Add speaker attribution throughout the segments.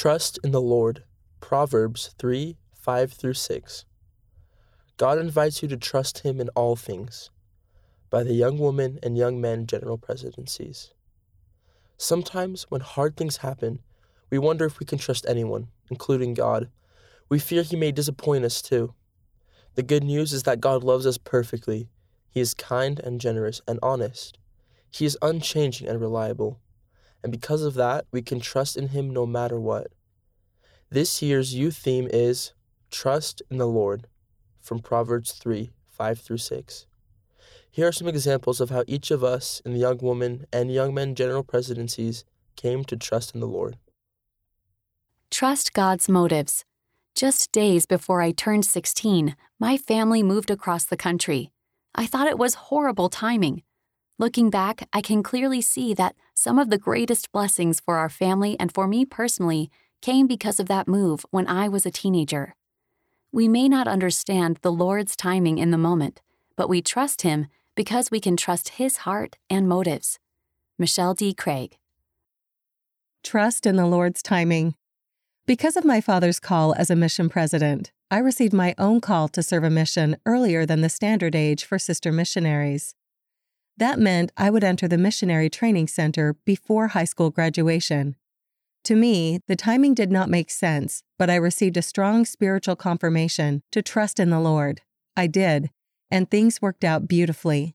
Speaker 1: Trust in the Lord. Proverbs 3 5 through 6. God invites you to trust Him in all things. By the Young Women and Young Men General Presidencies. Sometimes, when hard things happen, we wonder if we can trust anyone, including God. We fear He may disappoint us too. The good news is that God loves us perfectly. He is kind and generous and honest. He is unchanging and reliable. And because of that, we can trust in Him no matter what. This year's youth theme is Trust in the Lord from Proverbs 3 5 through 6. Here are some examples of how each of us in the Young Women and Young Men General Presidencies came to trust in the Lord.
Speaker 2: Trust God's motives. Just days before I turned 16, my family moved across the country. I thought it was horrible timing. Looking back, I can clearly see that some of the greatest blessings for our family and for me personally came because of that move when I was a teenager. We may not understand the Lord's timing in the moment, but we trust Him because we can trust His heart and motives. Michelle D. Craig.
Speaker 3: Trust in the Lord's timing. Because of my father's call as a mission president, I received my own call to serve a mission earlier than the standard age for sister missionaries. That meant I would enter the missionary training center before high school graduation. To me, the timing did not make sense, but I received a strong spiritual confirmation to trust in the Lord. I did, and things worked out beautifully.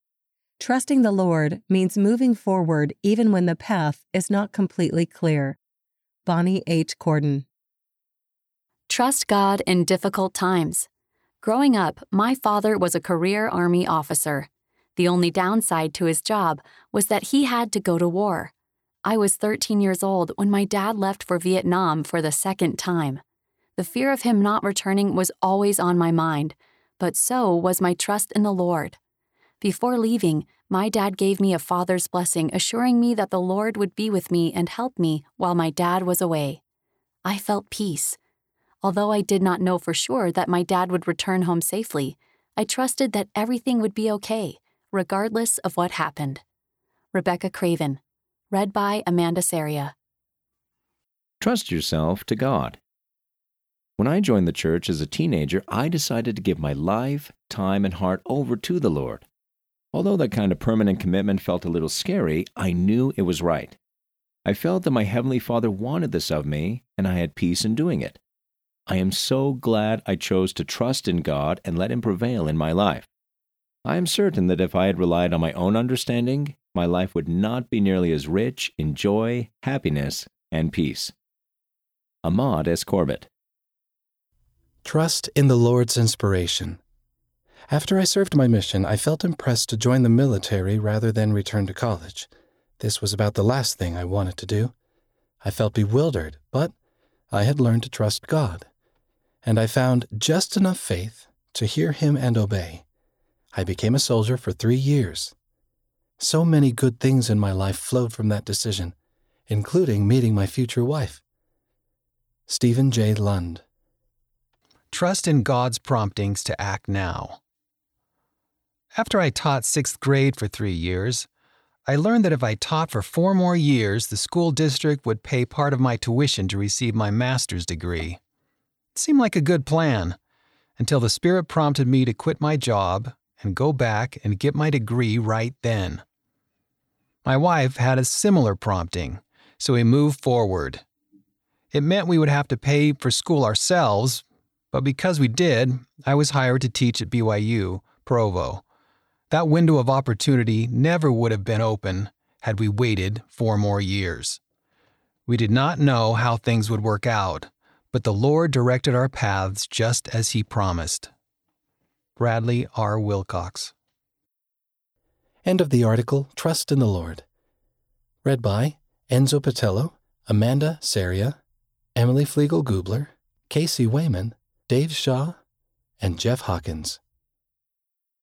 Speaker 3: Trusting the Lord means moving forward even when the path is not completely clear. Bonnie H. Cordon.
Speaker 2: Trust God in difficult times. Growing up, my father was a career Army officer. The only downside to his job was that he had to go to war. I was 13 years old when my dad left for Vietnam for the second time. The fear of him not returning was always on my mind, but so was my trust in the Lord. Before leaving, my dad gave me a father's blessing, assuring me that the Lord would be with me and help me while my dad was away. I felt peace. Although I did not know for sure that my dad would return home safely, I trusted that everything would be okay, regardless of what happened. Rebecca Craven, Read by Amanda Saria.
Speaker 4: Trust yourself to God. When I joined the church as a teenager, I decided to give my life, time, and heart over to the Lord. Although that kind of permanent commitment felt a little scary, I knew it was right. I felt that my Heavenly Father wanted this of me, and I had peace in doing it. I am so glad I chose to trust in God and let Him prevail in my life. I am certain that if I had relied on my own understanding, my life would not be nearly as rich in joy, happiness, and peace. Ahmad S. Corbitt.
Speaker 5: Trust in the Lord's inspiration. After I served my mission, I felt impressed to join the military rather than return to college. This was about the last thing I wanted to do. I felt bewildered, but I had learned to trust God. And I found just enough faith to hear Him and obey. I became a soldier for three years so many good things in my life flowed from that decision, including meeting my future wife. Steven J. Lund.
Speaker 6: Trust in God's promptings to act now. After I taught sixth grade for three years, I learned that if I taught for four more years, the school district would pay part of my tuition to receive my master's degree. It seemed like a good plan until the Spirit prompted me to quit my job and go back and get my degree right then. My wife had a similar prompting, so we moved forward. It meant we would have to pay for school ourselves, but because we did, I was hired to teach at BYU, Provo. That window of opportunity never would have been open had we waited four more years. We did not know how things would work out, but the Lord directed our paths just as He promised. Bradley R. Wilcox.
Speaker 5: End of the article Trust in the Lord. Read by Enzo Patello, Amanda Saria, Emily Flegel Gubler, Casey Wayman, Dave Shaw, and Jeff Hawkins.